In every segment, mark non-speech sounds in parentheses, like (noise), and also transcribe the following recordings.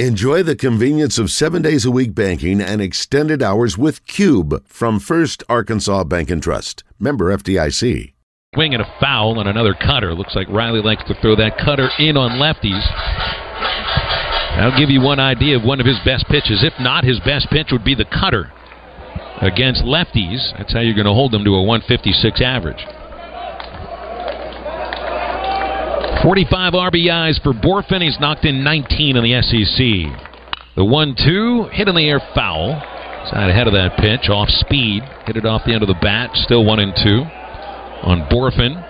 Enjoy the convenience of seven days a week banking and extended hours with Cube from First Arkansas Bank and Trust. Member FDIC. Swing and a foul on another cutter. Looks like Reilly likes to throw that cutter in on lefties. That'll give you one idea of one of his best pitches. If not, his best pitch would be the cutter against lefties. That's how you're going to hold them to a 156 average. 45 RBIs for Bohrofen. He's knocked in 19 in the SEC. The 1 2 hit in the air foul. Side ahead of that pitch, off speed. Hit it off the end of the bat. Still 1 and 2 on Bohrofen.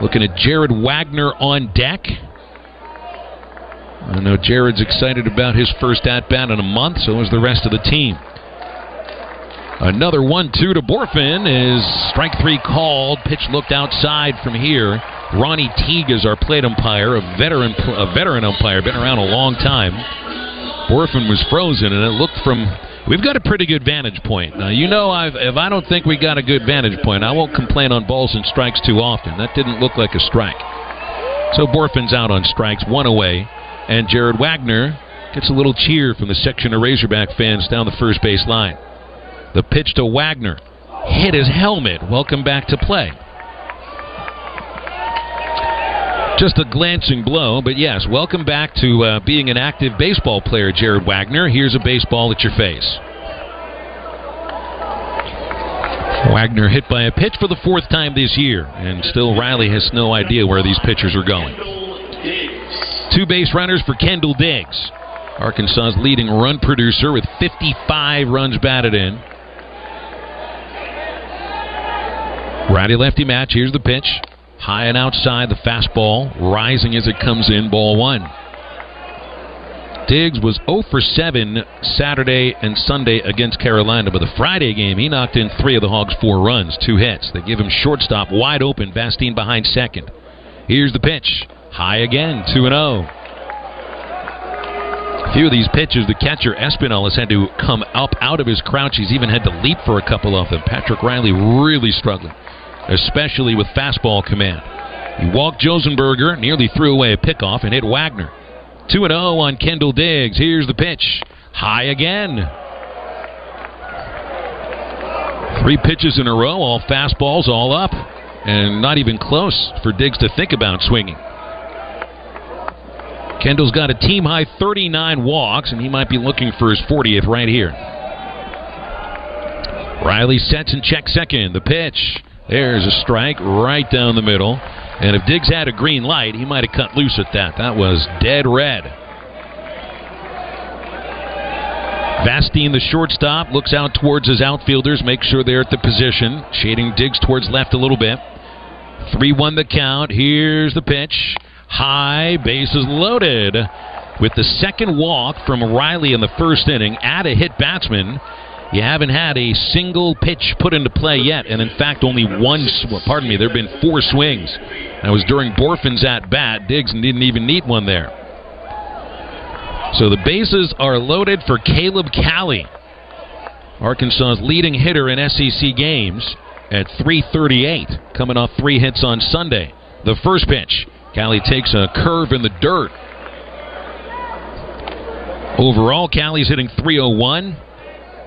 Looking at Jared Wagner on deck. I know Jared's excited about his first at bat in a month, so is the rest of the team. Another 1 2 to Bohrofen is strike three called. Pitch looked outside from here. Ronnie Teague is our plate umpire, a veteran, a veteran umpire, been around a long time. Bohrofen was frozen, and it looked from. We've got a pretty good vantage point. Now, you know, I've, if I don't think we got a good vantage point, I won't complain on balls and strikes too often. That didn't look like a strike. So Bohrofen's out on strikes, one away, and Jared Wagner gets a little cheer from the section of Razorback fans down the first base line. The pitch to Wagner hit his helmet. Welcome back to play. Just a glancing blow, but yes, welcome back to uh, being an active baseball player, Jared Wagner. Here's a baseball at your face. Wagner hit by a pitch for the fourth time this year, and still Reilly has no idea where these pitchers are going. Two base runners for Kendall Diggs, Arkansas's leading run producer with 55 runs batted in. Righty lefty match. Here's the pitch. High and outside, the fastball rising as it comes in, ball one. Diggs was 0 for 7 Saturday and Sunday against Carolina, but the Friday game he knocked in three of the Hogs' four runs, two hits. They give him shortstop wide open, Vastine behind second. Here's the pitch, high again, 2 0. A few of these pitches, the catcher Espinal has had to come up out of his crouch. He's even had to leap for a couple of them. Patrick Reilly really struggling especially with fastball command. He walked Josenberger, nearly threw away a pickoff, and hit Wagner. 2 0 on Kendall Diggs. Here's the pitch. High again. Three pitches in a row, all fastballs, all up, and not even close for Diggs to think about swinging. Kendall's got a team high 39 walks, and he might be looking for his 40th right here. Reilly sets and checks second. The pitch. There's a strike right down the middle. And if Diggs had a green light, he might have cut loose at that. That was dead red. Vastine, the shortstop, looks out towards his outfielders, makes sure they're at the position, shading Diggs towards left a little bit. 3 1 the count. Here's the pitch. High, bases loaded. With the second walk from Reilly in the first inning, add a hit batsman. You haven't had a single pitch put into play yet, and in fact, only one. Pardon me, there have been four swings. That was during Bohrofen's at bat. Diggs didn't even need one there. So the bases are loaded for Caleb Cali, Arkansas's leading hitter in SEC games at 338, coming off three hits on Sunday. The first pitch, Cali takes a curve in the dirt. Overall, Cali's hitting 301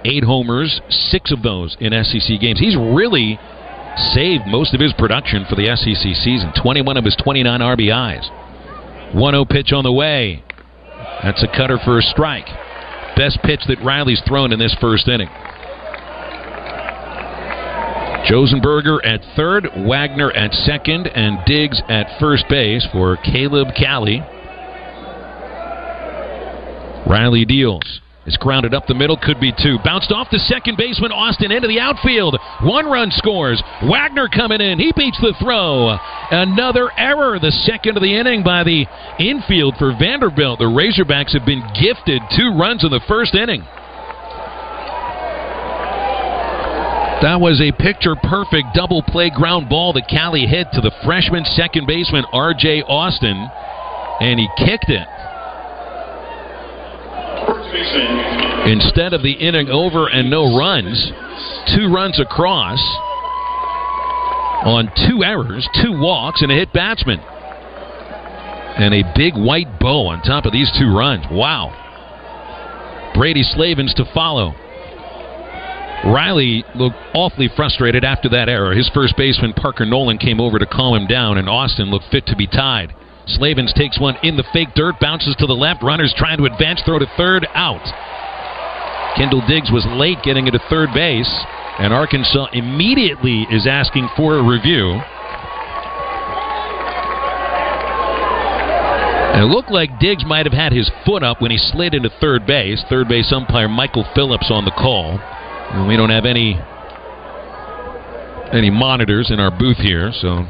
eight homers, six of those in SEC games. He's really saved most of his production for the SEC season. 21 of his 29 RBIs. 1 0 pitch on the way. That's a cutter for a strike. Best pitch that Reilly's thrown in this first inning. Josenberger at third, Wagner at second, and Diggs at first base for Caleb Cali. Reilly deals. It's grounded up the middle, could be two. Bounced off the second baseman, Austin, into the outfield. One run scores. Wagner coming in. He beats the throw. Another error, the second of the inning by the infield for Vanderbilt. The Razorbacks have been gifted two runs in the first inning. That was a picture perfect double play ground ball that Cali hit to the freshman second baseman R.J. Austin, and he kicked it. Instead of the inning over and no runs, two runs across on two errors, two walks, and a hit batsman. And a big white bow on top of these two runs. Wow. Brady Slavens to follow. Reilly looked awfully frustrated after that error. His first baseman, Parker Noland, came over to calm him down, and Austin looked fit to be tied. Slavens takes one in the fake dirt, bounces to the left. Runners trying to advance, throw to third, out. Kendall Diggs was late getting into third base, and Arkansas immediately is asking for a review. And it looked like Diggs might have had his foot up when he slid into third base. Third base umpire Michael Phillips on the call. And we don't have any any monitors in our booth here, so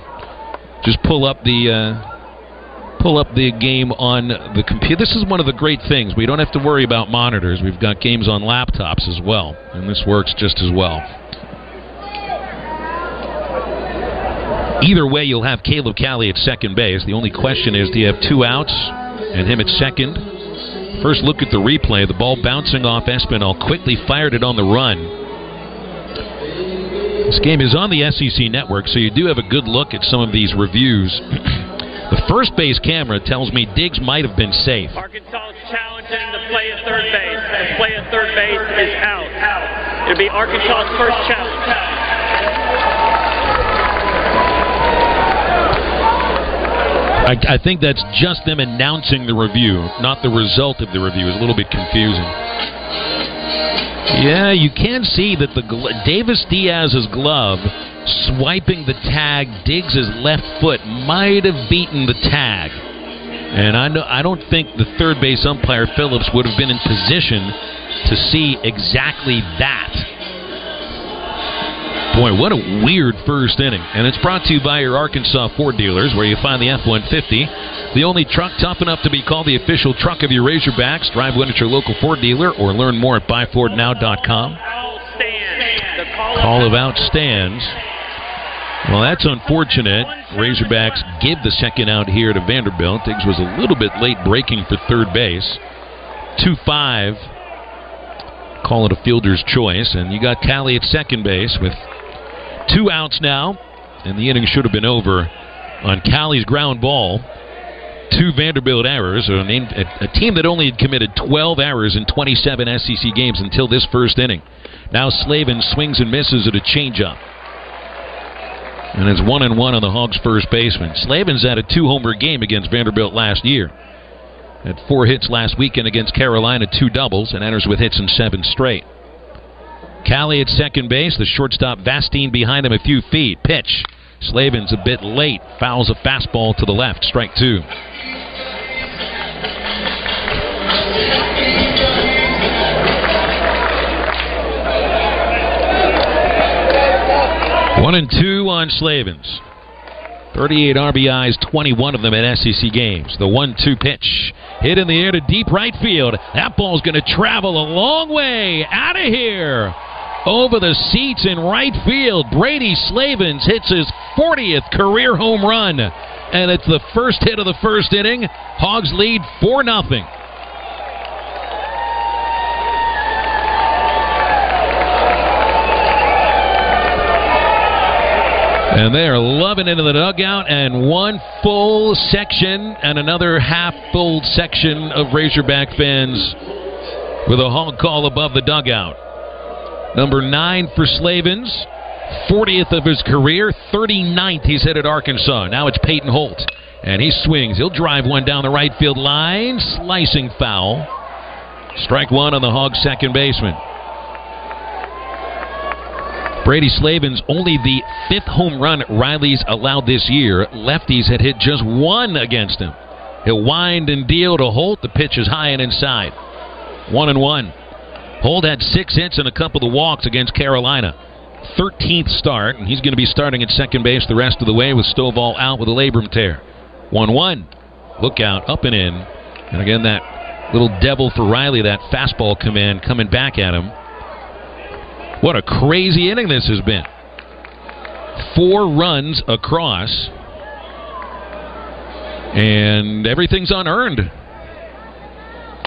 just pull up the uh, pull up the game on the computer. This is one of the great things. We don't have to worry about monitors. We've got games on laptops as well, and this works just as well. Either way, you'll have Caleb Cali at second base. The only question is, do you have two outs and him at second? First look at the replay. The ball bouncing off Espinal. Quickly fired it on the run. This game is on the SEC network, so you do have a good look at some of these reviews. (clears throat) the first base camera tells me Diggs might have been safe. Arkansas is challenging the play at third base. The play at third base is out. It'll be Arkansas's first challenge. I, I think that's just them announcing the review, not the result of the review. It's a little bit confusing. Yeah, you can see that the Davis Diaz's glove swiping the tag, Diggs' left foot might have beaten the tag. And I know I don't think the third base umpire Phillips would have been in position to see exactly that. Boy, what a weird first inning. And it's brought to you by your Arkansas Ford dealers, where you find the F 150, the only truck tough enough to be called the official truck of your Razorbacks. Drive one at your local Ford dealer or learn more at buyfordnow.com. Call of out stands. Well, that's unfortunate. Razorbacks give the second out here to Vanderbilt. Diggs was a little bit late breaking for third base. 2 5. Call it a fielder's choice. And you got Cali at second base with two outs now. And the inning should have been over on Cali's ground ball. Two Vanderbilt errors. A, a team that only had committed 12 errors in 27 SEC games until this first inning. Now Slavens swings and misses at a changeup. And it's one and one on the Hogs' first baseman. Slavens had a two homer game against Vanderbilt last year. Had four hits last weekend against Carolina, two doubles, and enters with hits in seven straight. Cali at second base, the shortstop Vastine behind him a few feet. Pitch. Slavens a bit late, fouls a fastball to the left, strike two. One and two on Slavens. 38 RBIs, 21 of them in SEC games. The 1 2 pitch. Hit in the air to deep right field. That ball's going to travel a long way out of here. Over the seats in right field. Brady Slavens hits his 40th career home run. And it's the first hit of the first inning. Hogs lead 4 0. And they are loving into the dugout, and one full section and another half full section of Razorback fans with a hog call above the dugout. Number nine for Slavens, 40th of his career, 39th he's hit at Arkansas. Now it's Peyton Holt, and he swings. He'll drive one down the right field line, slicing foul. Strike one on the Hogs' second baseman. Brady Slavens only the fifth home run Reilly's allowed this year. Lefties had hit just one against him. He'll wind and deal to Holt. The pitch is high and inside. One and one. Holt had six hits and a couple of walks against Carolina. 13th start, and he's going to be starting at second base the rest of the way with Stovall out with a labrum tear. 1 1. Look out, up and in. And again, that little devil for Reilly, that fastball command coming back at him. What a crazy inning this has been. Four runs across, and everything's unearned.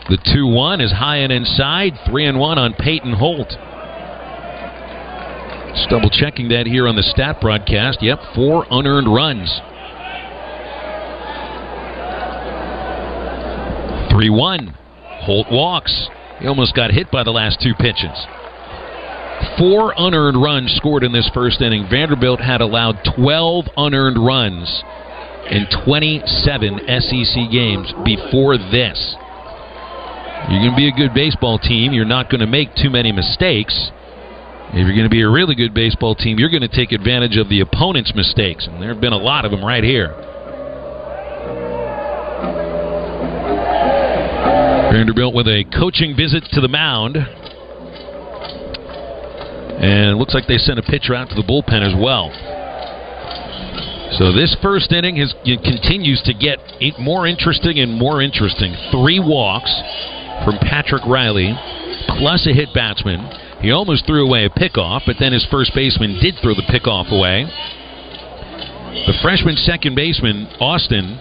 The 2 1 is high and inside, 3 and 1 on Peyton Holt. Just double checking that here on the stat broadcast. Yep, four unearned runs. 3 1. Holt walks. He almost got hit by the last two pitches. Four unearned runs scored in this first inning. Vanderbilt had allowed 12 unearned runs in 27 SEC games before this. You're going to be a good baseball team. You're not going to make too many mistakes. If you're going to be a really good baseball team, you're going to take advantage of the opponent's mistakes. And there have been a lot of them right here. Vanderbilt with a coaching visit to the mound. And it looks like they sent a pitcher out to the bullpen as well. So this first inning has continues to get more interesting and more interesting. Three walks from Patrick Reilly, plus a hit batsman. He almost threw away a pickoff, but then his first baseman did throw the pickoff away. The freshman second baseman, Austin,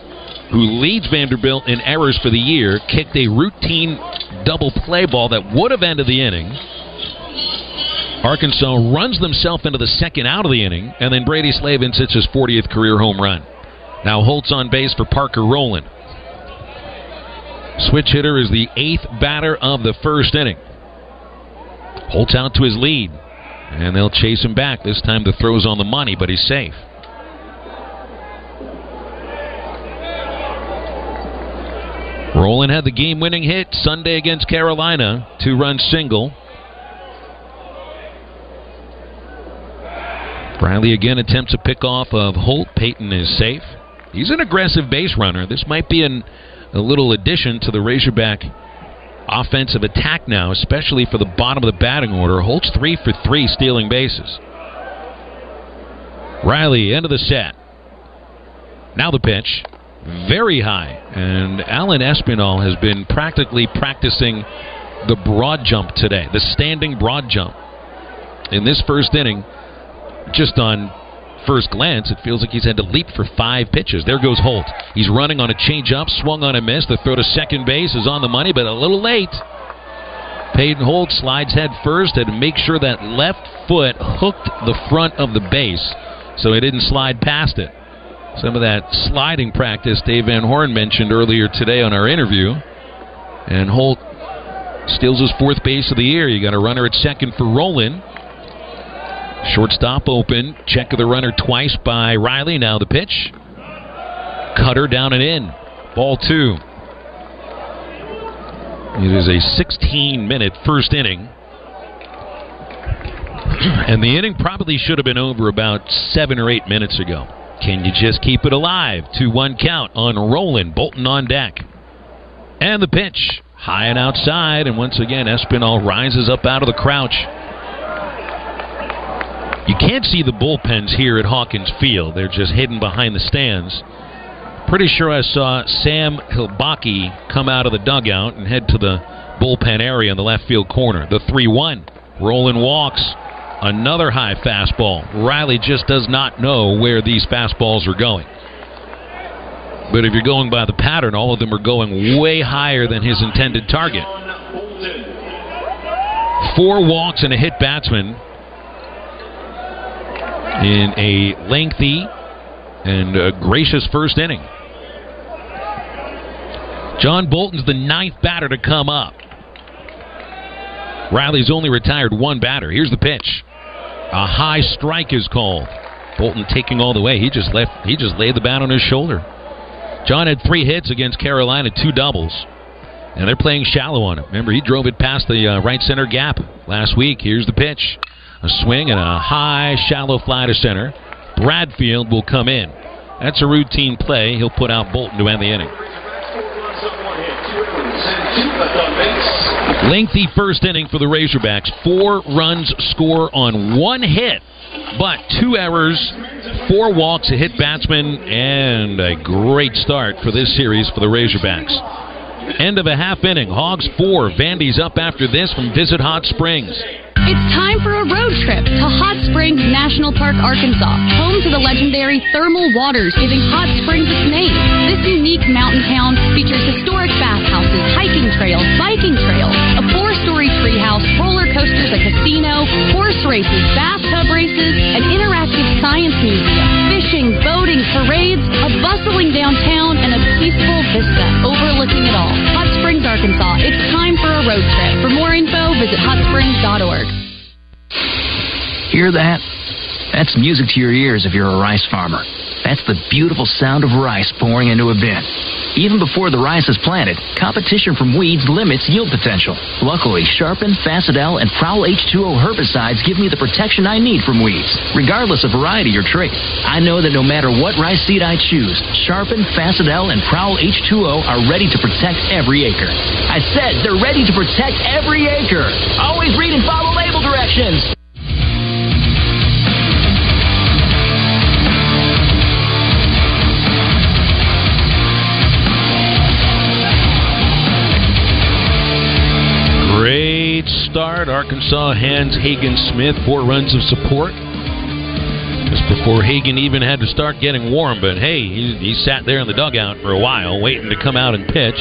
who leads Vanderbilt in errors for the year, kicked a routine double play ball that would have ended the inning. Arkansas runs themselves into the second out of the inning, and then Brady Slavens hits his 40th career home run. Now Holt's on base for Parker Rowland. Switch hitter is the eighth batter of the first inning. Holt's out to his lead, and they'll chase him back. This time the throw's on the money, but he's safe. Rowland had the game winning hit Sunday against Carolina, two run single. Reilly again attempts a pickoff of Holt. Peyton is safe. He's an aggressive base runner. This might be an, a little addition to the Razorback offensive attack now, especially for the bottom of the batting order. Holt's three for three stealing bases. Reilly, end of the set. Now the pitch. Very high. And Alan Espinal has been practically practicing the broad jump today, the standing broad jump. In this first inning, just on first glance, it feels like he's had to leap for five pitches. There goes Holt. He's running on a changeup, swung on a miss. The throw to second base is on the money, but a little late. Peyton Holt slides head first and make sure that left foot hooked the front of the base so he didn't slide past it. Some of that sliding practice Dave Van Horn mentioned earlier today on our interview. And Holt steals his fourth base of the year. You got a runner at second for Rowland. Shortstop open. Check of the runner twice by Reilly. Now the pitch. Cutter down and in. Ball two. It is a 16 minute first inning. And the inning probably should have been over about seven or eight minutes ago. Can you just keep it alive? 2 1 count on Rowland. Bolton on deck. And the pitch. High and outside. And once again, Espinal rises up out of the crouch. You can't see the bullpens here at Hawkins Field. They're just hidden behind the stands. Pretty sure I saw Sam Hliboki come out of the dugout and head to the bullpen area in the left field corner. The 3 1. Rowland walks. Another high fastball. Reilly just does not know where these fastballs are going. But if you're going by the pattern, all of them are going way higher than his intended target. Four walks and a hit batsman in a lengthy and uh, gracious first inning. John Bolton's the ninth batter to come up. Reilly's only retired one batter. Here's the pitch. A high strike is called. Bolton taking all the way. He just left. He just laid the bat on his shoulder. John had three hits against Carolina, two doubles, and they're playing shallow on him. Remember, he drove it past the uh, right center gap last week. Here's the pitch. A swing and a high, shallow fly to center. Bradfield will come in. That's a routine play. He'll put out Bolton to end the inning. Lengthy first inning for the Razorbacks. Four runs score on one hit, but two errors, four walks, a hit batsman, and a great start for this series for the Razorbacks. End of a half inning. Hogs four. Vandy's up after this from Visit Hot Springs. It's time for a road trip to Hot Springs National Park, Arkansas, home to the legendary thermal waters giving Hot Springs its name. This unique mountain town features historic bathhouses, hiking trails, biking trails, a four-story treehouse, roller coasters, a casino, horse races, bathtub races, an interactive science museum, fishing, boating, parades, a bustling downtown, and a peaceful vista overlooking Hot Springs, Arkansas. It's time for a road trip. For more info, visit hotsprings.org. Hear that? That's music to your ears if you're a rice farmer. That's the beautiful sound of rice pouring into a bin. Even before the rice is planted, competition from weeds limits yield potential. Luckily, Sharpen, Facet L, and Prowl H2O herbicides give me the protection I need from weeds, regardless of variety or trait. I know that no matter what rice seed I choose, Sharpen, Facet L, and Prowl H2O are ready to protect every acre. I said they're ready to protect every acre. Always read and follow label directions. Arkansas hands Hagen Smith four runs of support. Just before Hagen even had to start getting warm, but hey, he, he sat there in the dugout for a while waiting to come out and pitch.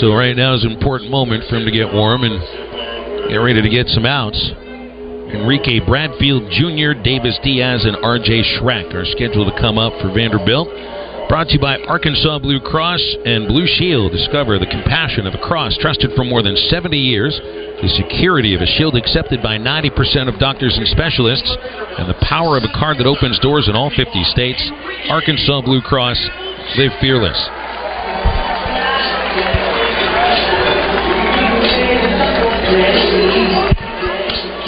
So right now is an important moment for him to get warm and get ready to get some outs. Enrique Bradfield Jr., Davis Diaz, and R.J. Schreck are scheduled to come up for Vanderbilt. Brought to you by Arkansas Blue Cross and Blue Shield. Discover the compassion of a cross trusted for more than 70 years, the security of a shield accepted by 90% of doctors and specialists, and the power of a card that opens doors in all 50 states. Arkansas Blue Cross. Live fearless.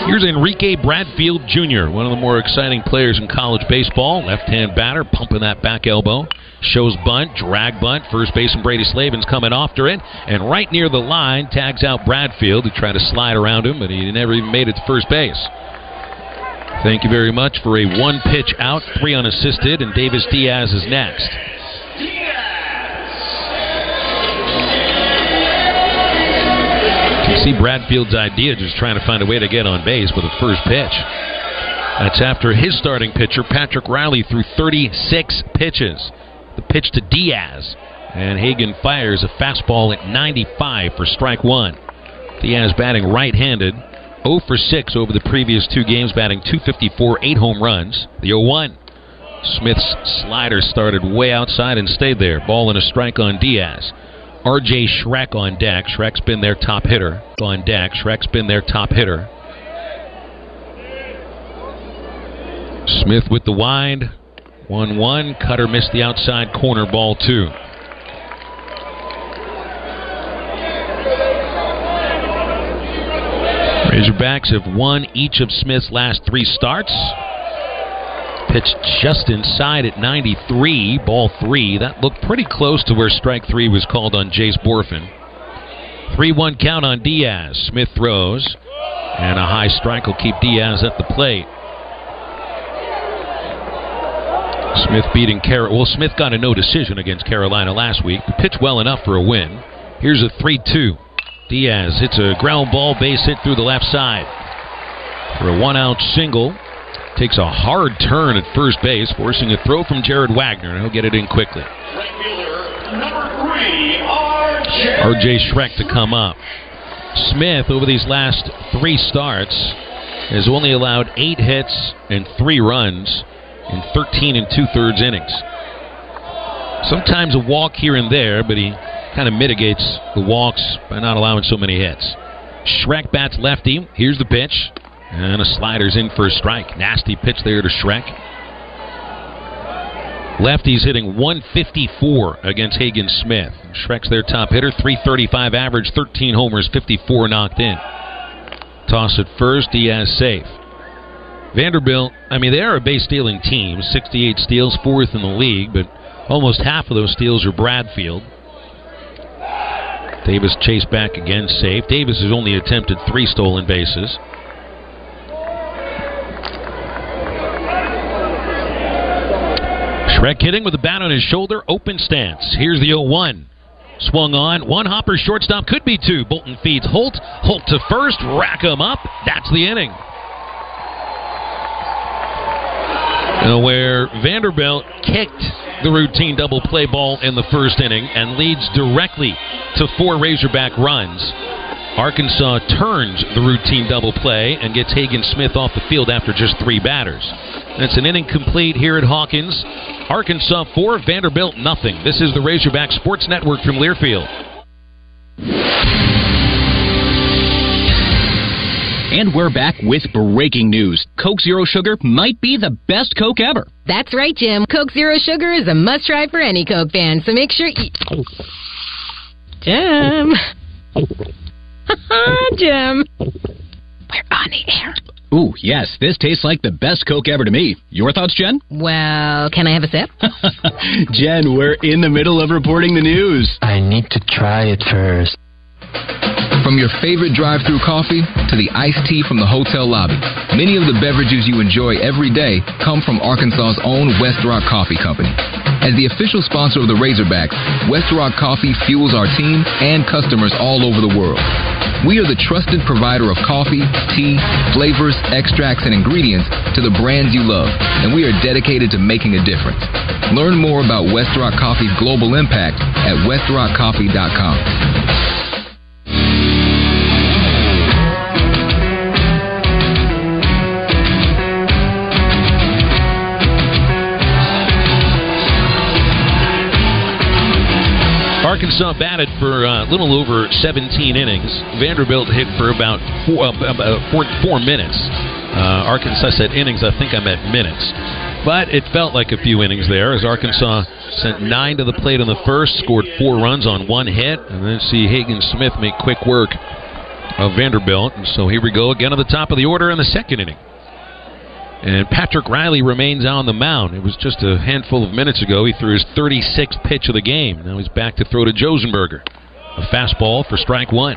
Here's Enrique Bradfield Jr., one of the more exciting players in college baseball. Left hand batter, pumping that back elbow. Shows bunt, drag bunt. First baseman Brady Slavens coming after it. And right near the line, tags out Bradfield, who tried to slide around him, but he never even made it to first base. Thank you very much for a one pitch out, three unassisted, and Davis Diaz is next. See Bradfield's idea just trying to find a way to get on base with a first pitch. That's after his starting pitcher, Patrick Reilly, threw 36 pitches. The pitch to Diaz. And Hagen fires a fastball at 95 for strike one. Diaz batting right handed. 0 for 6 over the previous two games, batting 254, 8 home runs. The 0 1. Smith's slider started way outside and stayed there. Ball and a strike on Diaz. RJ Schreck on deck. Schreck's been their top hitter. On deck. Schreck's been their top hitter. Smith with the wide. 1 1. Cutter missed the outside corner. Ball two. Razorbacks have won each of Smith's last three starts. Pitched just inside at 93, ball three. That looked pretty close to where strike three was called on Jace Bohrofen. 3 1 count on Diaz. Smith throws, and a high strike will keep Diaz at the plate. Smith beating Car- Well, Smith got a no decision against Carolina last week, but pitched well enough for a win. Here's a 3 2. Diaz hits a ground ball base hit through the left side. For a one out single. Takes a hard turn at first base, forcing a throw from Jared Wagner, and he'll get it in quickly. RJ Schreck to come up. Smith, over these last three starts, has only allowed eight hits and three runs in 13 and two thirds innings. Sometimes a walk here and there, but he kind of mitigates the walks by not allowing so many hits. Schreck bats lefty. Here's the pitch. And a slider's in for a strike. Nasty pitch there to Schreck. Lefty's hitting 154 against Hagen Smith. Schreck's their top hitter, 335 average, 13 homers, 54 knocked in. Toss at first, Diaz safe. Vanderbilt, I mean, they are a base stealing team, 68 steals, fourth in the league, but almost half of those steals are Bradfield. Davis chased back again, safe. Davis has only attempted three stolen bases. Schreck hitting with a bat on his shoulder, open stance. Here's the 0 1. Swung on. One hopper shortstop could be two. Bolton feeds Holt. Holt to first. Rack him up. That's the inning. Uh, where Vanderbilt kicked the routine double play ball in the first inning and leads directly to four Razorback runs. Arkansas turns the routine double play and gets Hagen Smith off the field after just three batters. That's an inning complete here at Hawkins. Arkansas 4, Vanderbilt nothing. This is the Razorback Sports Network from Learfield. And we're back with breaking news. Coke Zero Sugar might be the best Coke ever. That's right, Jim. Coke Zero Sugar is a must try for any Coke fan, so make sure you. Jim. (laughs) (laughs) Jim. We're on the air. Ooh, yes, this tastes like the best Coke ever to me. Your thoughts, Jen? Well, can I have a sip? (laughs) Jen, we're in the middle of reporting the news. I need to try it first. From your favorite drive through coffee to the iced tea from the hotel lobby, many of the beverages you enjoy every day come from Arkansas's own West Rock Coffee Company. As the official sponsor of the Razorbacks, West Rock Coffee fuels our team and customers all over the world. We are the trusted provider of coffee, tea, flavors, extracts, and ingredients to the brands you love, and we are dedicated to making a difference. Learn more about West Rock Coffee's global impact at westrockcoffee.com. Arkansas batted for uh, a little over 17 innings. Vanderbilt hit for about four, uh, about four, four minutes. Uh, Arkansas said innings. I think I meant minutes. But it felt like a few innings there as Arkansas sent nine to the plate in the first, scored four runs on one hit, and then see Hagen Smith make quick work of Vanderbilt. And so here we go again at the top of the order in the second inning. And Patrick Reilly remains on the mound. It was just a handful of minutes ago he threw his 36th pitch of the game. Now he's back to throw to Josenberger. A fastball for strike one.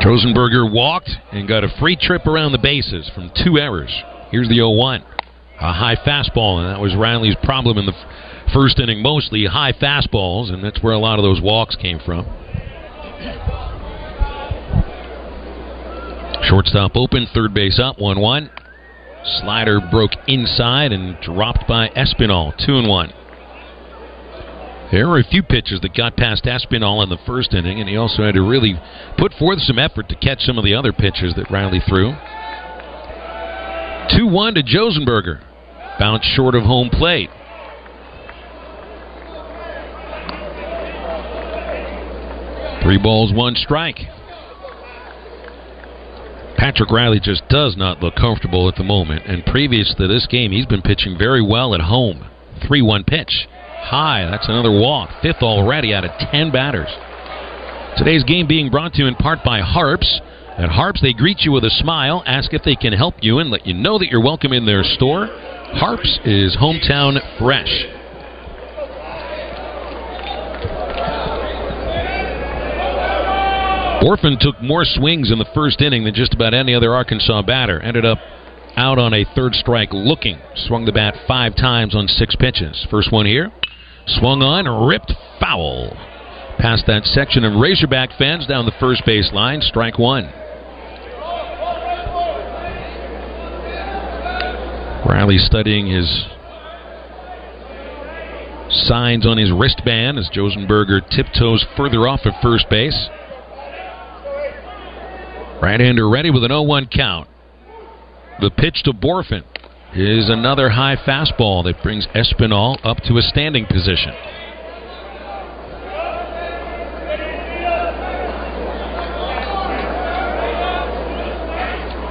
Josenberger walked and got a free trip around the bases from two errors. Here's the 0 1. A high fastball, and that was Reilly's problem in the first inning mostly high fastballs, and that's where a lot of those walks came from. Shortstop open, third base up, 1 1. Slider broke inside and dropped by Espinal, 2 and 1. There were a few pitches that got past Espinal in the first inning, and he also had to really put forth some effort to catch some of the other pitches that Reilly threw. 2 1 to Josenberger. Bounced short of home plate. Three balls, one strike. Patrick Reilly just does not look comfortable at the moment. And previous to this game, he's been pitching very well at home. 3 1 pitch. High. That's another walk. Fifth already out of 10 batters. Today's game being brought to you in part by Harps. At Harps, they greet you with a smile, ask if they can help you, and let you know that you're welcome in their store. Harps is hometown fresh. Bohrofen took more swings in the first inning than just about any other Arkansas batter. Ended up out on a third strike looking. Swung the bat five times on six pitches. First one here. Swung on, ripped foul. Past that section of Razorback fans down the first base line. Strike one. Reilly studying his signs on his wristband as Josenberger tiptoes further off at first base. Right-hander ready with an 0-1 count. The pitch to Bohrofen is another high fastball that brings Espinal up to a standing position.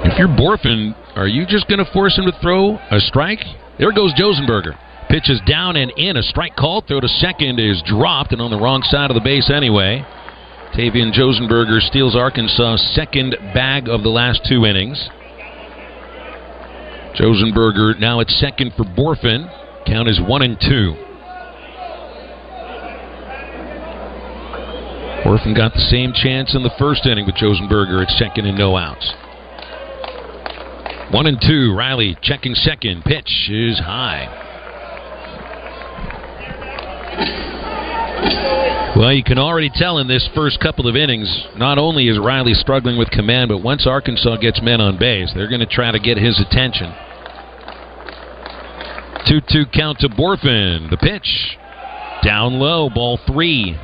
If you're Bohrofen, are you just going to force him to throw a strike? There goes Josenberger. Pitches down and in. A strike called. Throw to second is dropped and on the wrong side of the base anyway. Tavian Josenberger steals Arkansas' second bag of the last two innings. Josenberger now at second for Bohrofen. Count is one and two. Bohrofen got the same chance in the first inning with Josenberger at second and no outs. One and two. Reilly checking second. Pitch is high. Well, you can already tell in this first couple of innings, not only is Reilly struggling with command, but once Arkansas gets men on base, they're going to try to get his attention. 2 2 count to Bohrofen. The pitch. Down low, ball three.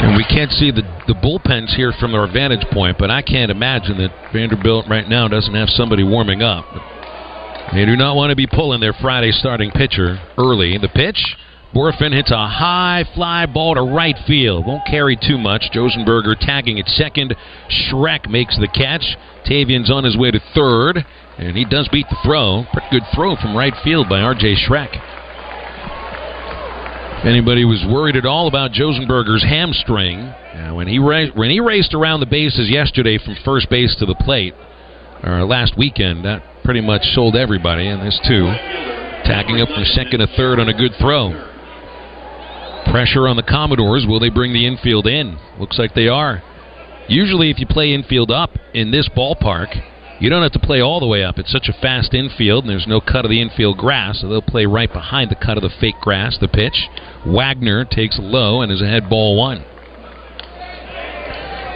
And we can't see the, the bullpens here from our vantage point, but I can't imagine that Vanderbilt right now doesn't have somebody warming up. But They do not want to be pulling their Friday starting pitcher early. The pitch. Bohrofen hits a high fly ball to right field. Won't carry too much. Josenberger tagging at second. Schreck makes the catch. Tavian's on his way to third. And he does beat the throw. Pretty good throw from right field by R.J. Schreck. If anybody was worried at all about Josenberger's hamstring, uh, when he ra- when he raced around the bases yesterday from first base to the plate, or last weekend, that pretty much sold everybody. And this too, tagging up from second to third on a good throw. Pressure on the Commodores. Will they bring the infield in? Looks like they are. Usually, if you play infield up in this ballpark, you don't have to play all the way up. It's such a fast infield, and there's no cut of the infield grass, so they'll play right behind the cut of the fake grass. The pitch. Wagner takes low and is ahead ball one.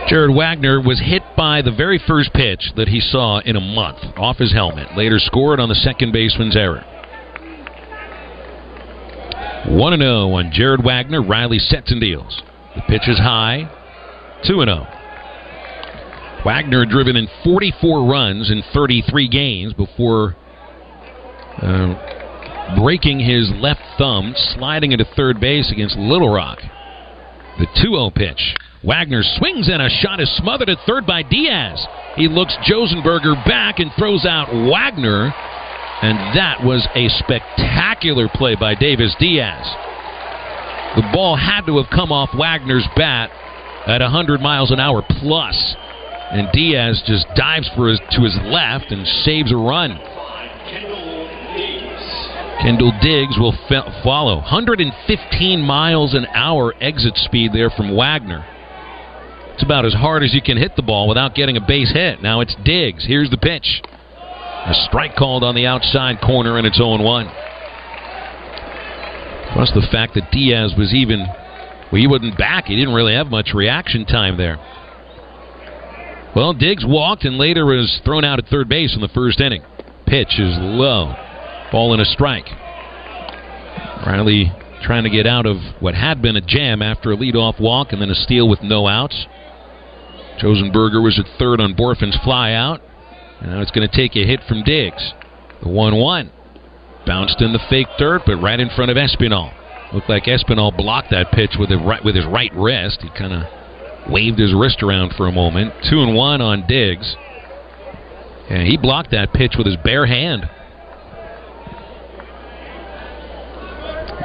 Jared Wagner was hit by the very first pitch that he saw in a month off his helmet. Later scored on the second baseman's error. 1 0 on Jared Wagner. Riley sets and deals. The pitch is high. 2 0. Wagner driven in 44 runs in 33 games before uh, breaking his left thumb, sliding into third base against Little Rock. The 2 0 pitch. Wagner swings and a shot is smothered at third by Diaz. He looks Josenberger back and throws out Wagner. And that was a spectacular play by Davis Diaz. The ball had to have come off Wagner's bat at 100 miles an hour plus, and Diaz just dives for his, to his left and saves a run. Kendall Diggs will fe- follow. 115 miles an hour exit speed there from Wagner. It's about as hard as you can hit the ball without getting a base hit. Now it's Diggs. Here's the pitch. A strike called on the outside corner, and it's 0 1. Plus the fact that Diaz was even, well, he wasn't back. He didn't really have much reaction time there. Well, Diggs walked and later was thrown out at third base in the first inning. Pitch is low. Ball and a strike. Reilly trying to get out of what had been a jam after a leadoff walk and then a steal with no outs. Josenberger was at third on Bohrofen's fly out. And now it's going to take a hit from Diggs. The 1 1. Bounced in the fake dirt, but right in front of Espinal. Looked like Espinal blocked that pitch with, right, with his right wrist. He kind of waved his wrist around for a moment. 2 and 1 on Diggs. And he blocked that pitch with his bare hand.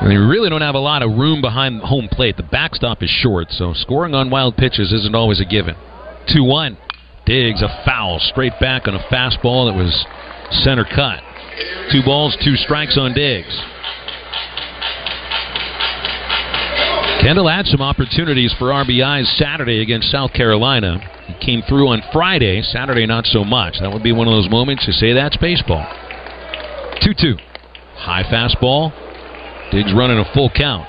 And you really don't have a lot of room behind home plate. The backstop is short, so scoring on wild pitches isn't always a given. 2 1. Diggs a foul straight back on a fastball that was center cut. Two balls, two strikes on Diggs. Kendall had some opportunities for RBIs Saturday against South Carolina. He came through on Friday. Saturday, not so much. That would be one of those moments you say that's baseball. 2 2. High fastball. Diggs running a full count.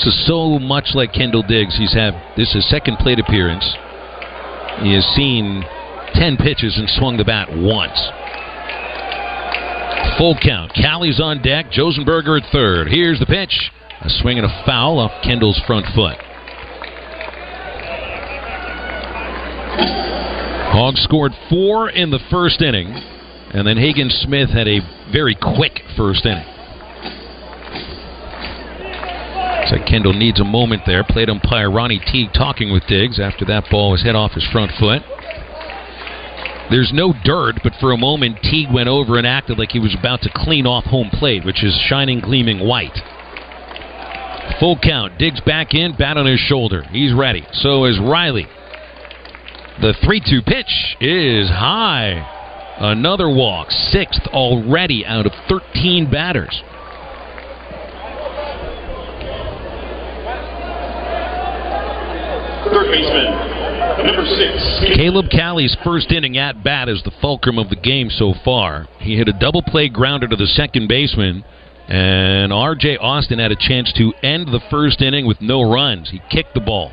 This is so much like Kendall Diggs. He's had this is second plate appearance. He has seen 10 pitches and swung the bat once. Full count. Cali's on deck. Josenberger at third. Here's the pitch. A swing and a foul off Kendall's front foot. Hogs scored four in the first inning, and then Hagen Smith had a very quick first inning. Kendall needs a moment there. Plate umpire Ronnie Teague talking with Diggs after that ball was hit off his front foot. There's no dirt, but for a moment Teague went over and acted like he was about to clean off home plate, which is shining, gleaming white. Full count. Diggs back in, bat on his shoulder. He's ready. So is Reilly. The 3 2 pitch is high. Another walk. Sixth already out of 13 batters. Third baseman, number six. Caleb Cali's first inning at bat is the fulcrum of the game so far. He hit a double play grounder to the second baseman, and R.J. Austin had a chance to end the first inning with no runs. He kicked the ball.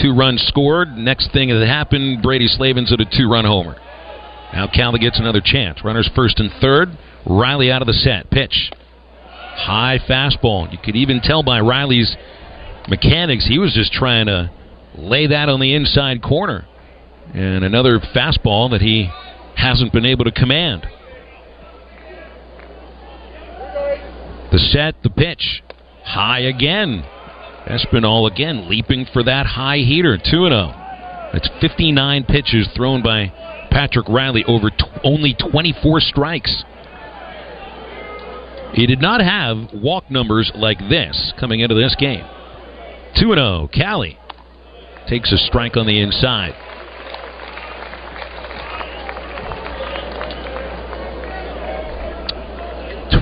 Two runs scored. Next thing that happened, Brady Slavens hit a two run homer. Now Cali gets another chance. Runners first and third. Reilly out of the set. Pitch. High fastball. You could even tell by Reilly's mechanics, he was just trying to lay that on the inside corner. And another fastball that he hasn't been able to command. The set, the pitch. High again. Espinal again leaping for that high heater. 2 0. That's 59 pitches thrown by Patrick Reilly over t- only 24 strikes. He did not have walk numbers like this coming into this game. 2 0. Cali takes a strike on the inside.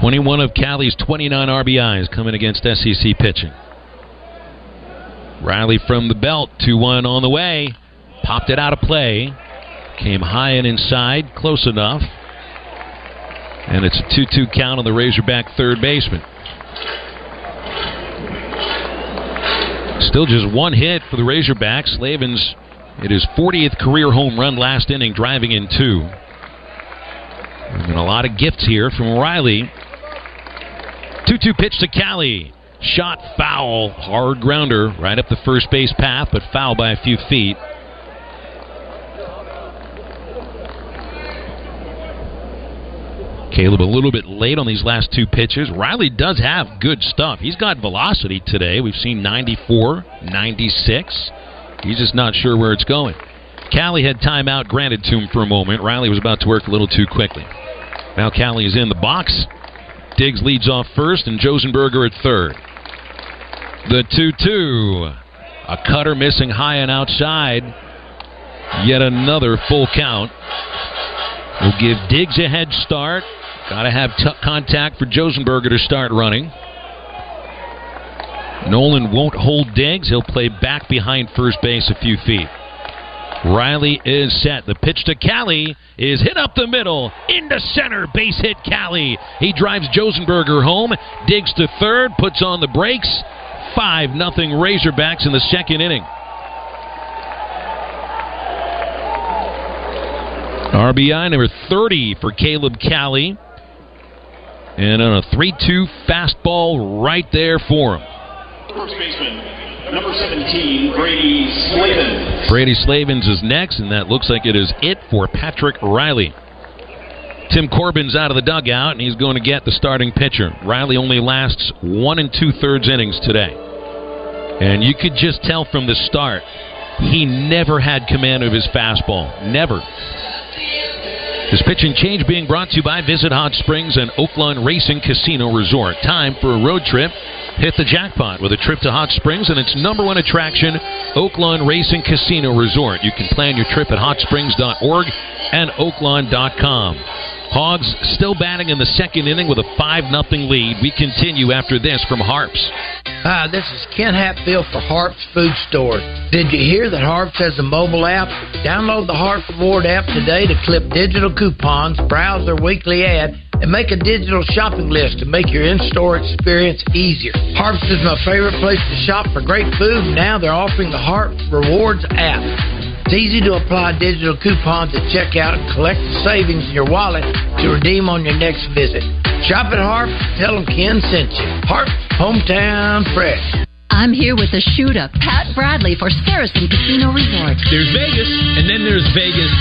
Twenty-one of Cali's twenty-nine RBIs coming against SEC pitching. Reilly from the belt, 2 1 on the way. Popped it out of play. Came high and inside, close enough. And it's a 2 2 count on the Razorback third baseman. Still just one hit for the Razorbacks. Slavens it is 40th career home run last inning, driving in two. And a lot of gifts here from Reilly. 2 2 pitch to Cali. Shot foul. Hard grounder right up the first base path, but foul by a few feet. Caleb a little bit late on these last two pitches. Reilly does have good stuff. He's got velocity today. We've seen 94, 96. He's just not sure where it's going. Cali had timeout granted to him for a moment. Reilly was about to work a little too quickly. Now Cali is in the box. Diggs leads off first, and Josenberger at third. The 2 2. A cutter missing high and outside. Yet another full count. Will give Diggs a head start. Got to have t- contact for Josenberger to start running. Noland won't hold Diggs. He'll play back behind first base a few feet. Reilly is set. The pitch to Cali is hit up the middle. Into center. Base hit Cali. He drives Josenberger home. Diggs to third. Puts on the brakes. 5 nothing Razorbacks in the second inning. RBI number 30 for Caleb Cali. And on a 3 2 fastball right there for him. First baseman, number 17, Brady Slavens. Brady Slavens is next, and that looks like it is it for Patrick Reilly. Tim Corbin's out of the dugout, and he's going to get the starting pitcher. Reilly only lasts one and two thirds innings today. And you could just tell from the start, he never had command of his fastball. Never. This pitch and change being brought to you by Visit Hot Springs and Oaklawn Racing Casino Resort. Time for a road trip. Hit the jackpot with a trip to Hot Springs and its number one attraction, Oaklawn Racing Casino Resort. You can plan your trip at hotsprings.org and oaklawn.com. Hogs still batting in the second inning with a 5 0 lead. We continue after this from Harps. Hi, this is Ken Hatfield for Harps Food Store. Did you hear that Harps has a mobile app? Download the Harps Reward app today to clip digital coupons, browse their weekly ad, and make a digital shopping list to make your in-store experience easier. Harps is my favorite place to shop for great food. Now they're offering the Harps Rewards app. It's easy to apply digital coupons at checkout and collect the savings in your wallet to redeem on your next visit. Shop at Harps. Tell them Ken sent you. Harps, hometown fresh. I'm here with the shooter, Pat Bradley, for Saracen Casino Resort. There's Vegas, and then there's Vegas,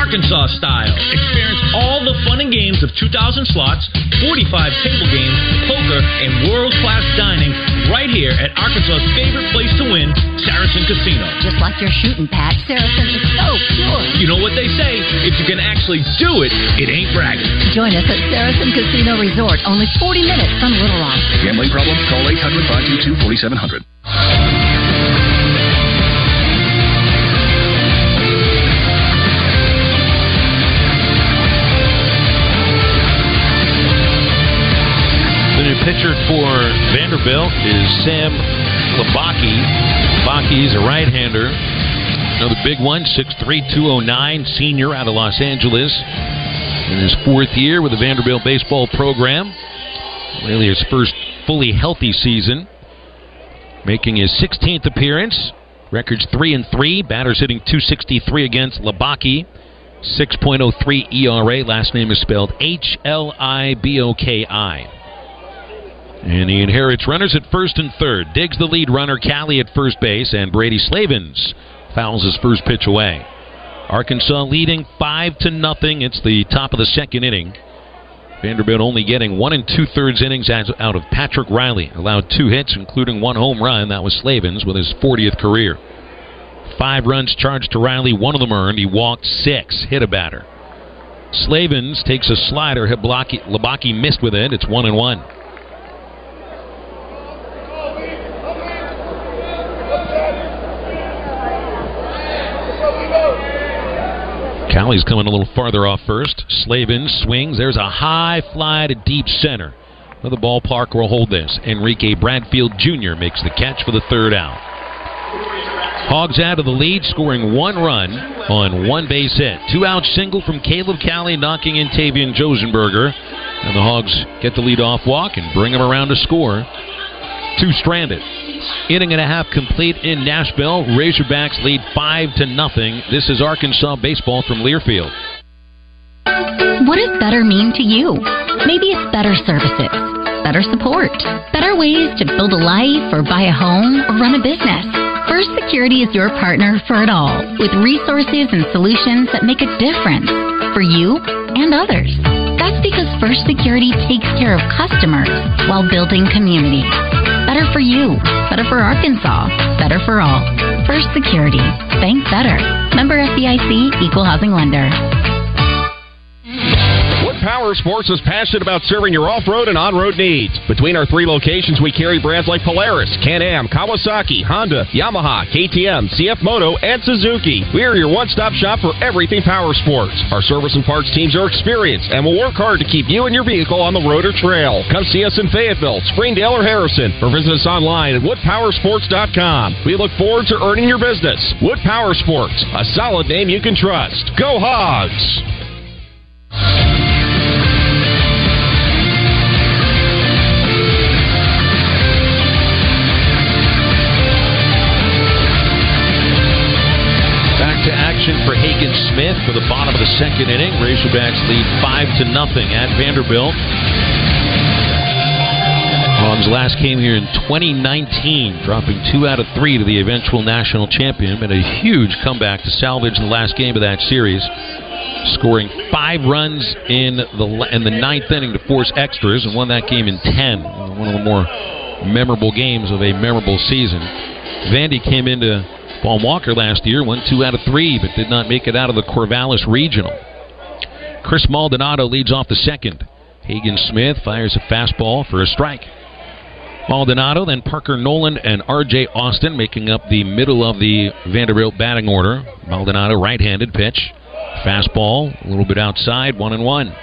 Arkansas style. Experience all the fun and games of 2,000 slots, 45 table games, poker, and world class dining right here at Arkansas's favorite place to win, Saracen Casino. Just like your shooting, Pat, Saracen is so pure. You know what they say if you can actually do it, it ain't bragging. Join us at Saracen Casino Resort, only 40 minutes from Little Rock. Gambling problem? Call 800 522 4700. Pitcher for Vanderbilt is Sam Hliboki. Hliboki's a right-hander. Another big one, 6'3", 209, senior out of Los Angeles. In his fourth year with the Vanderbilt baseball program. Really his first fully healthy season. Making his 16th appearance. Records 3 and 3. Batters hitting 263 against Hliboki. 6.03 ERA. Last name is spelled H L I B O K I. And he inherits runners at first and third. Diggs the lead runner, Cali at first base, and Brady Slavens fouls his first pitch away. Arkansas leading five to nothing. It's the top of the second inning. Vanderbilt only getting one and two thirds innings out of Patrick Reilly. Allowed two hits, including one home run. That was Slavens with his 40th career. Five runs charged to Reilly, one of them earned. He walked six, hit a batter. Slavens takes a slider. Hliboki missed with it. It's one and one. Cali's coming a little farther off first. Slavens swings. There's a high fly to deep center. Well, the ballpark will hold this. Enrique Bradfield Jr. makes the catch for the third out. Hogs out of the lead, scoring one run on one base hit. Two out single from Caleb Cali, knocking in Tavian Josenberger. And the Hogs get the lead off walk and bring them around to score. Two stranded. Inning and a half complete in Nashville. Razorbacks lead five to nothing. This is Arkansas baseball from Learfield. What does better mean to you? Maybe it's better services, better support, better ways to build a life or buy a home or run a business. First Security is your partner for it all, with resources and solutions that make a difference for you and others. That's because First Security takes care of customers while building communities. Better for you, better for Arkansas, better for all. First Security. Bank better. Member FDIC, Equal Housing Lender. Power Sports is passionate about serving your off-road and on-road needs. Between our three locations, we carry brands like Polaris, Can-Am, Kawasaki, Honda, Yamaha, KTM, CF Moto, and Suzuki. We are your one-stop shop for everything power sports. Our service and parts teams are experienced and will work hard to keep you and your vehicle on the road or trail. Come see us in Fayetteville, Springdale, or Harrison, or visit us online at woodpowersports.com. We look forward to earning your business. Wood Power Sports, a solid name you can trust. Go Hogs! Action for Hagen Smith for the bottom of the second inning. Razorbacks lead five to nothing at Vanderbilt. Hogs last came here in 2019, dropping two out of three to the eventual national champion, and a huge comeback to salvage the last game of that series, scoring five runs in the in the ninth inning to force extras, and won that game in ten. One of the more memorable games of a memorable season. Vandy came into Paul Walker last year won two out of three, but did not make it out of the Corvallis Regional. Chris Maldonado leads off the second. Hagen Smith fires a fastball for a strike. Maldonado, then Parker Noland and R.J. Austin making up the middle of the Vanderbilt batting order. Maldonado right-handed pitch, fastball, a little bit outside, one and one.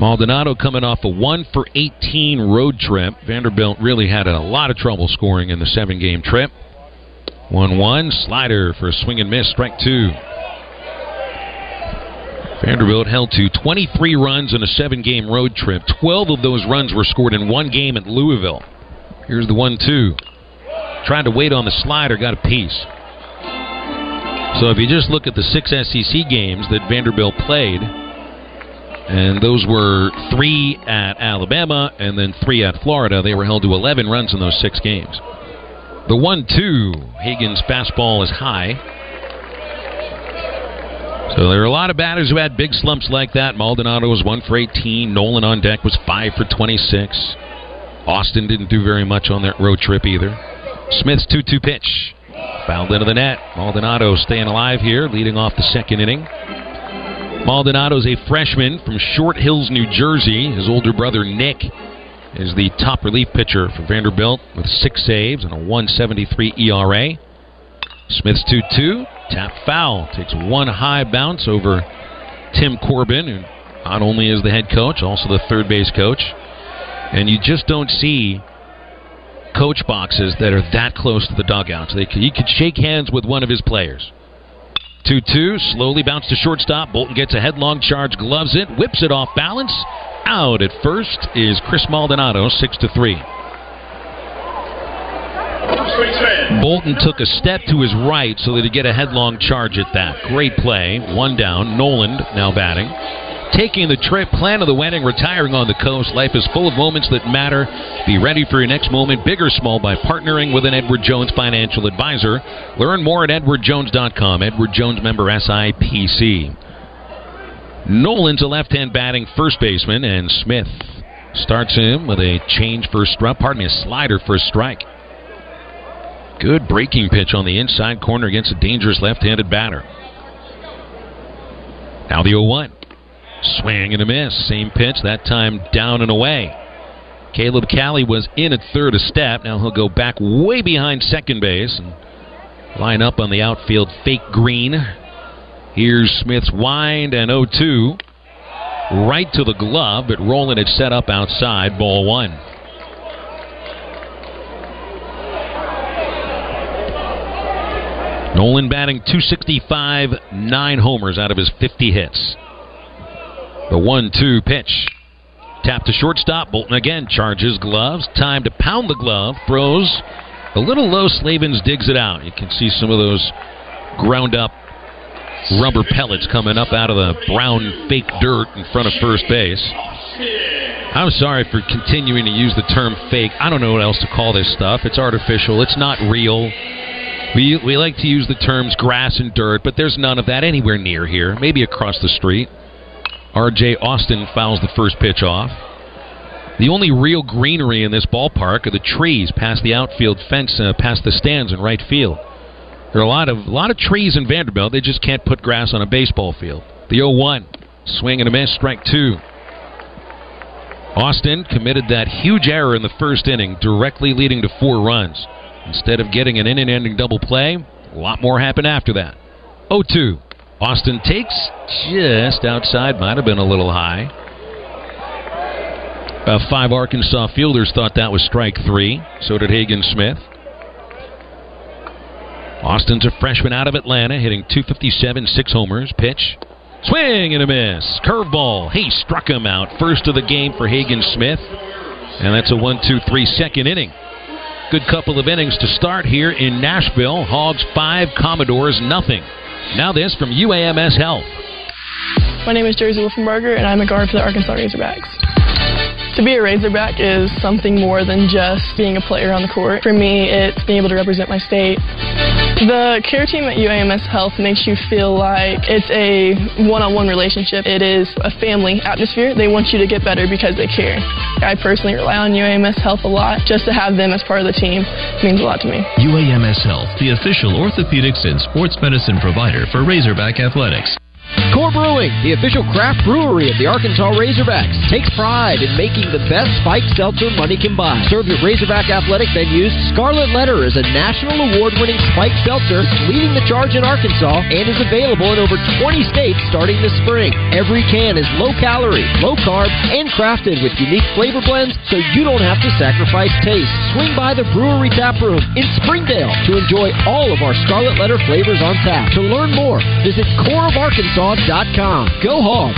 Maldonado coming off a 1 for 18 road trip. Vanderbilt really had a lot of trouble scoring in the seven game trip. 1 1. Slider for a swing and miss. Strike two. Vanderbilt held to 23 runs in a seven game road trip. 12 of those runs were scored in one game at Louisville. Here's the 1 2. Tried to wait on the slider, got a piece. So if you just look at the six SEC games that Vanderbilt played, and those were three at Alabama and then three at Florida, they were held to 11 runs in those six games. The 1 2. Hagen's fastball is high. So there are a lot of batters who had big slumps like that. Maldonado was 1 for 18. Noland on deck was 5 for 26. Austin didn't do very much on that road trip either. Smith's 2 2 pitch. Fouled into the net. Maldonado staying alive here, leading off the second inning. Maldonado's a freshman from Short Hills, New Jersey. His older brother, Nick, is the top relief pitcher for Vanderbilt with six saves and a 173 ERA. Smith's 2 2. Tap foul. Takes one high bounce over Tim Corbin, who not only is the head coach, also the third base coach. And you just don't see coach boxes that are that close to the dugouts. They, he could shake hands with one of his players. 2 2, slowly bounce to shortstop. Bolton gets a headlong charge, gloves it, whips it off balance, out at first is Chris Maldonado, 6 to 3. Bolton took a step to his right so that he'd get a headlong charge at that. Great play. One down. Noland now batting. Taking the trip, plan of the wedding, retiring on the coast. Life is full of moments that matter. Be ready for your next moment, big or small, by partnering with an Edward Jones financial advisor. Learn more at edwardjones.com. Edward Jones member SIPC. Noland's a left-hand batting first baseman, and Smith starts him with a change for strike. Pardon me, a slider for a strike. Good breaking pitch on the inside corner against a dangerous left-handed batter. Now the 0-1. Swing and a miss. Same pitch, that time down and away. Caleb Cali was in at third a step. Now he'll go back way behind second base and line up on the outfield fake green. Here's Smith's wind and 0 2. Right to the glove, but Rowland had set up outside. Ball one. Noland batting 265, nine homers out of his 50 hits. The 1 2 pitch. Tap to shortstop. Bolton again charges gloves. Time to pound the glove. Throws a little low. Slavens digs it out. You can see some of those ground up rubber pellets coming up out of the brown fake dirt in front of first base. I'm sorry for continuing to use the term fake. I don't know what else to call this stuff. It's artificial. It's not real. We, we like to use the terms grass and dirt, but there's none of that anywhere near here. Maybe across the street. R.J. Austin fouls the first pitch off. The only real greenery in this ballpark are the trees past the outfield fence, uh, past the stands in right field. There are a lot of a lot of trees in Vanderbilt. They just can't put grass on a baseball field. The 0-1, swing and a miss, strike two. Austin committed that huge error in the first inning, directly leading to four runs. Instead of getting an inning-ending double play, a lot more happened after that. 0-2. Austin takes just outside, might have been a little high. Uh, five Arkansas fielders thought that was strike three. So did Hagen Smith. Austin's a freshman out of Atlanta, hitting 257, six homers. Pitch. Swing and a miss. Curveball. He struck him out. First of the game for Hagen Smith. And that's a 1 2 3 second inning. Good couple of innings to start here in Nashville. Hogs 5, Commodores nothing. Now this from UAMS Health. My name is Jersey Wolfenbarger, and I'm a guard for the Arkansas Razorbacks. To be a Razorback is something more than just being a player on the court. For me, it's being able to represent my state. The care team at UAMS Health makes you feel like it's a one-on-one relationship. It is a family atmosphere. They want you to get better because they care. I personally rely on UAMS Health a lot. Just to have them as part of the team means a lot to me. UAMS Health, the official orthopedics and sports medicine provider for Razorback Athletics. Core Brewing, the official craft brewery of the Arkansas Razorbacks, takes pride in making the best spiked seltzer money can buy. Served at Razorback athletic venues, Scarlet Letter is a national award-winning spiked seltzer leading the charge in Arkansas and is available in over 20 states starting this spring. Every can is low calorie, low carb, and crafted with unique flavor blends so you don't have to sacrifice taste. Swing by the brewery tap room in Springdale to enjoy all of our Scarlet Letter flavors on tap. To learn more, visit coreofarkansas.com. Go Hawks!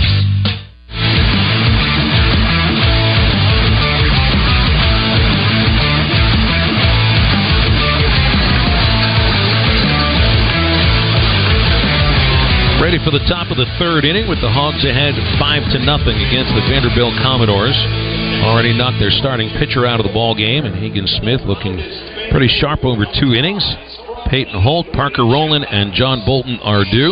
Ready for the top of the third inning with the Hogs ahead five to nothing against the Vanderbilt Commodores. Already knocked their starting pitcher out of the ball game, and Hagen Smith looking pretty sharp over two innings. Peyton Holt, Parker Rowland, and John Bolton are due.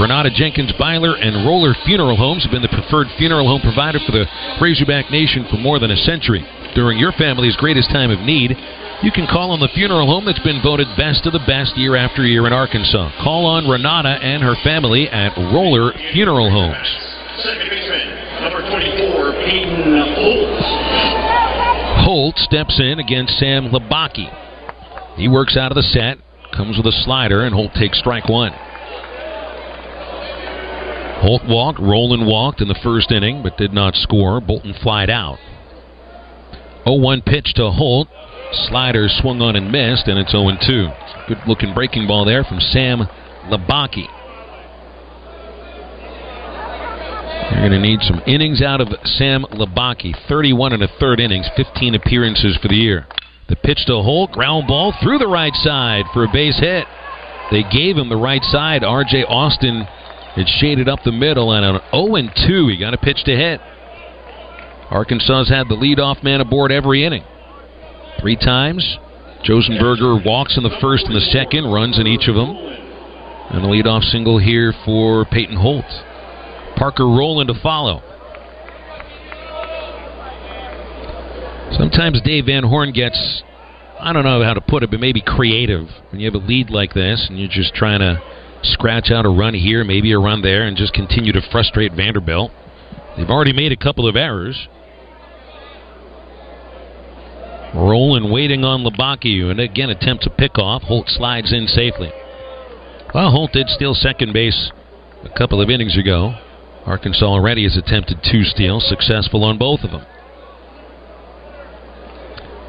Renata Jenkins Byler and Roller Funeral Homes have been the preferred funeral home provider for the Razorback Nation for more than a century. During your family's greatest time of need, you can call on the funeral home that's been voted best of the best year after year in Arkansas. Call on Renata and her family at Roller Funeral Homes. Number 24, Peyton Holt. Holt steps in against Sam Hliboki. He works out of the set, comes with a slider, and Holt takes strike one. Holt walked, Rowland walked in the first inning, but did not score. Bolton flied out. 0 1 pitch to Holt. Slider swung on and missed, and it's 0 2. Good looking breaking ball there from Sam Hliboki. You're going to need some innings out of Sam Hliboki. 31 and a third innings, 15 appearances for the year. The pitch to Holt, ground ball through the right side for a base hit. They gave him the right side. R.J. Austin had shaded up the middle, and an 0 2. He got a pitch to hit. Arkansas's had the leadoff man aboard every inning. Three times. Josenberger walks in the first and the second, runs in each of them. And the leadoff single here for Peyton Holt. Parker Rowland to follow. Sometimes Dave Van Horn gets, I don't know how to put it, but maybe creative. When you have a lead like this and you're just trying to scratch out a run here, maybe a run there, and just continue to frustrate Vanderbilt. They've already made a couple of errors. Rowland waiting on Hliboki, and again attempts a pickoff. Holt slides in safely. Well, Holt did steal second base a couple of innings ago. Arkansas already has attempted two steals, successful on both of them.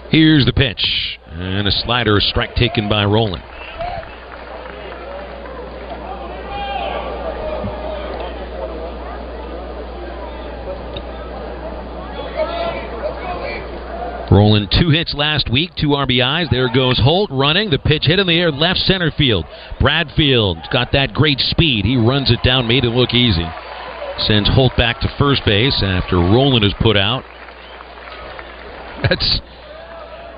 Here's the pitch, and a slider, strike taken by Rowland. Rowland two hits last week, two RBIs. There goes Holt running. The pitch hit in the air, left center field. Bradfield got that great speed. He runs it down, made it look easy. Sends Holt back to first base after Rowland is put out. That's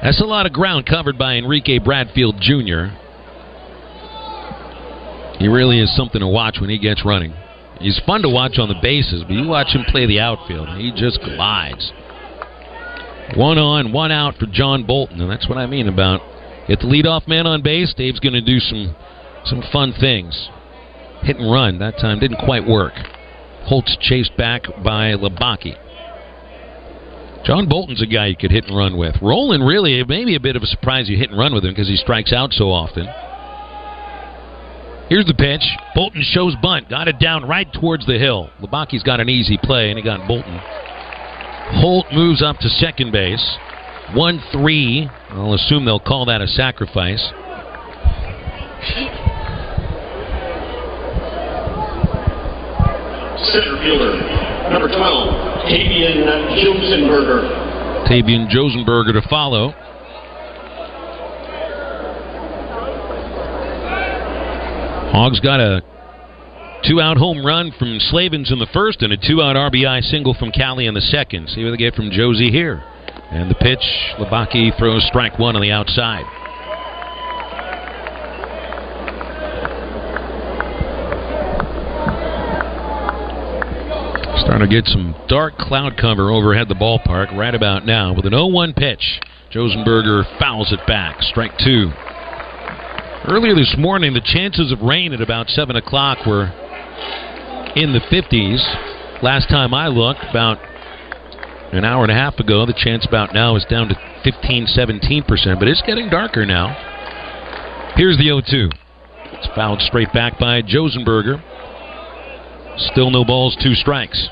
that's a lot of ground covered by Enrique Bradfield Jr. He really is something to watch when he gets running. He's fun to watch on the bases, but you watch him play the outfield, he just glides. One on, one out for John Bolton, and that's what I mean about get the leadoff man on base. Dave's going to do some some fun things. Hit and run that time didn't quite work. Holtz chased back by Hliboki. John Bolton's a guy you could hit and run with. Rowland really, it may be a bit of a surprise you hit and run with him because he strikes out so often. Here's the pitch. Bolton shows bunt. Got it down right towards the hill. Hliboki's got an easy play, and he got Bolton Holt moves up to second base. 1 3. I'll assume they'll call that a sacrifice. Center fielder, number 12, Tavian Josenberger. Tavian Josenberger to follow. Hogs got a Two out home run from Slavens in the first and a two out RBI single from Cali in the second. See what they get from Josie here. And the pitch, Hliboki throws strike one on the outside. Starting to get some dark cloud cover overhead the ballpark right about now with an 0 1 pitch. Josenberger fouls it back. Strike two. Earlier this morning, the chances of rain at about 7 o'clock were in the 50s. Last time I looked, about an hour and a half ago, the chance about now is down to 15, 17%, but it's getting darker now. Here's the 0 2. It's fouled straight back by Josenberger. Still no balls, two strikes.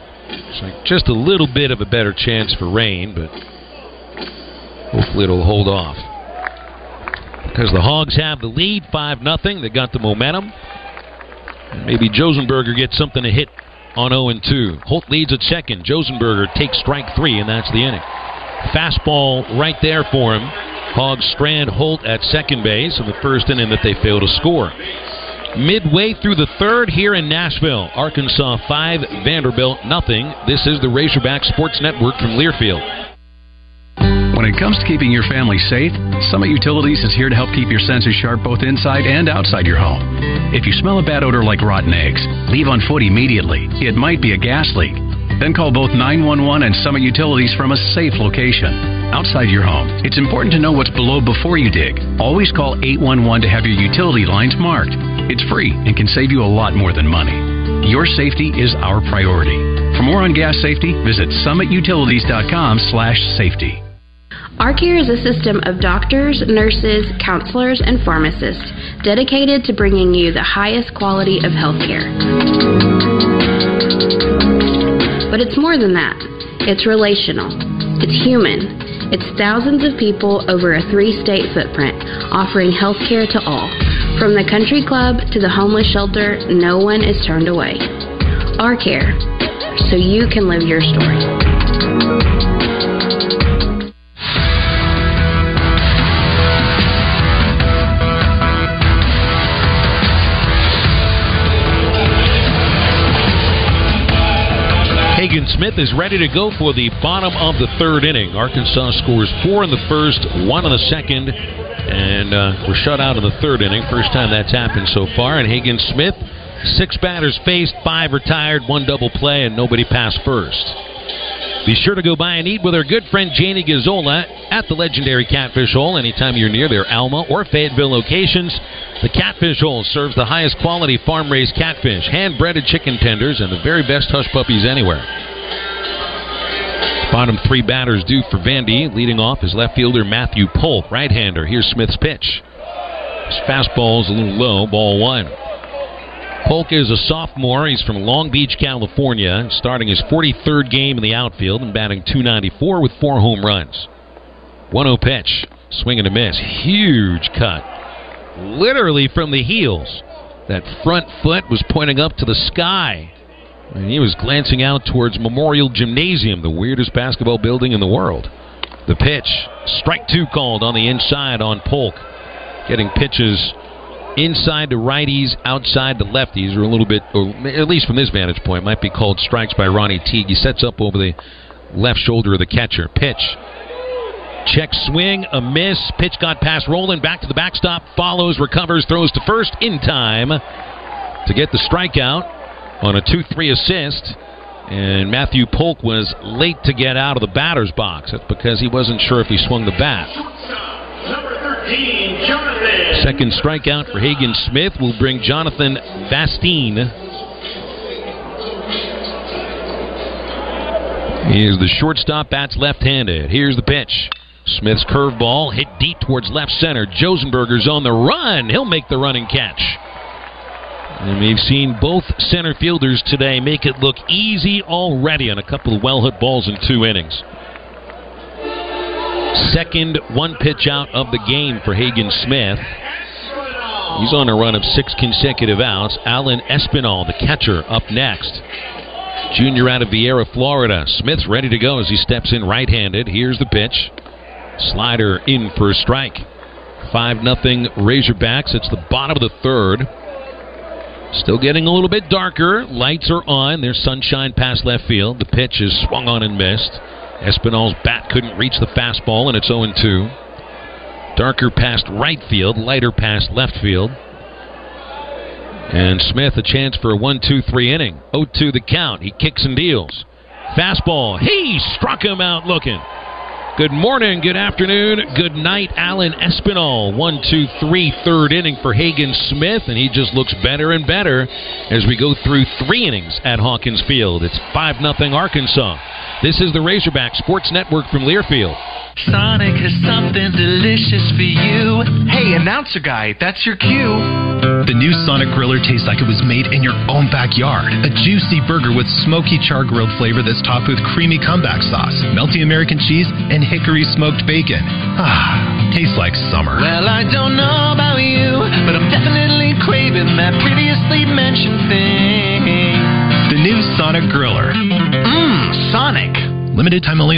So just a little bit of a better chance for rain, but hopefully it'll hold off. Because the Hogs have the lead, 5 0. They got the momentum. Maybe Josenberger gets something to hit on 0 and 2. Holt leads at second. Josenberger takes strike three, and that's the inning. Fastball right there for him. Hogs strand Holt at second base in the first inning that they fail to score. Midway through the third here in Nashville, Arkansas 5, Vanderbilt nothing. This is the Razorback Sports Network from Learfield. When it comes to keeping your family safe, Summit Utilities is here to help keep your senses sharp both inside and outside your home. If you smell a bad odor like rotten eggs, leave on foot immediately. It might be a gas leak. Then call both 911 and Summit Utilities from a safe location. Outside your home, it's important to know what's below before you dig. Always call 811 to have your utility lines marked. It's free and can save you a lot more than money. Your safety is our priority. For more on gas safety, visit summitutilities.com/safety. ArCare is a system of doctors, nurses, counselors, and pharmacists dedicated to bringing you the highest quality of healthcare. But it's more than that. It's relational. It's human. It's thousands of people over a three state footprint offering healthcare to all. From the country club to the homeless shelter, no one is turned away. ArCare, so you can live your story. Hagen Smith is ready to go for the bottom of the third inning. Arkansas scores four in the first, one in the second, and uh, we're shut out in the third inning. First time that's happened so far. And Hagen Smith Six batters faced, five retired, one double play, and nobody passed first. Be sure to go by and eat with our good friend Janie Gazzola at the legendary Catfish Hole anytime you're near their Alma or Fayetteville locations. The Catfish Hole serves the highest quality farm raised catfish, hand breaded chicken tenders, and the very best hush puppies anywhere. Bottom three batters due for Vandy. Leading off is left fielder Matthew Polk, right hander. Here's Smith's pitch. His fastball's a little low, ball one. Polk is a sophomore. He's from Long Beach, California, starting his 43rd game in the outfield and batting 294 with four home runs. 1 0 pitch. Swing and a miss. Huge cut. Literally from the heels. That front foot was pointing up to the sky. And he was glancing out towards Memorial Gymnasium, the weirdest basketball building in the world. The pitch. Strike two called on the inside on Polk. Getting pitches inside to righties, outside to lefties, or a little bit, or at least from this vantage point, might be called strikes by Ronnie Teague. He sets up over the left shoulder of the catcher. Pitch. Check swing, a miss. Pitch got past Rowland, back to the backstop, follows, recovers, throws to first in time to get the strikeout on a 2 3 assist. And Matthew Polk was late to get out of the batter's box. Because he wasn't sure if he swung the bat. Second strikeout for Hagen Smith will bring Jonathan Vastine. He is the shortstop, bats left handed. Here's the pitch. Smith's curveball hit deep towards left center. Josenberger's on the run. He'll make the running catch. And we've seen both center fielders today make it look easy already on a couple of well hit balls in two innings. Second one pitch out of the game for Hagen Smith. He's on a run of six consecutive outs. Alan Espinal, the catcher, up next. Junior out of Viera, Florida. Smith's ready to go as he steps in right handed. Here's the pitch. Slider in for a strike. 5 nothing Razorbacks. It's the bottom of the third. Still getting a little bit darker. Lights are on. There's sunshine past left field. The pitch is swung on and missed. Espinal's bat couldn't reach the fastball, and it's 0 2. Darker past right field, lighter past left field. And Smith a chance for a 1 2 3 inning. 0 2 the count. He kicks and deals. Fastball. He struck him out looking. Good morning, good afternoon, good night, Alan Espinal. One, two, three, third inning for Hagen Smith, and he just looks better and better as we go through three innings at Hawkins Field. It's 5 0 Arkansas. This is the Razorback Sports Network from Learfield. Sonic has something delicious for you. Hey, announcer guy, that's your cue. The new Sonic Griller tastes like it was made in your own backyard. A juicy burger with smoky char grilled flavor that's topped with creamy comeback sauce, melty American cheese, and hickory smoked bacon. Ah, tastes like summer. Well, I don't know about you, but I'm definitely craving that previously mentioned thing. The new Sonic Griller. Mmm, Sonic. Limited time only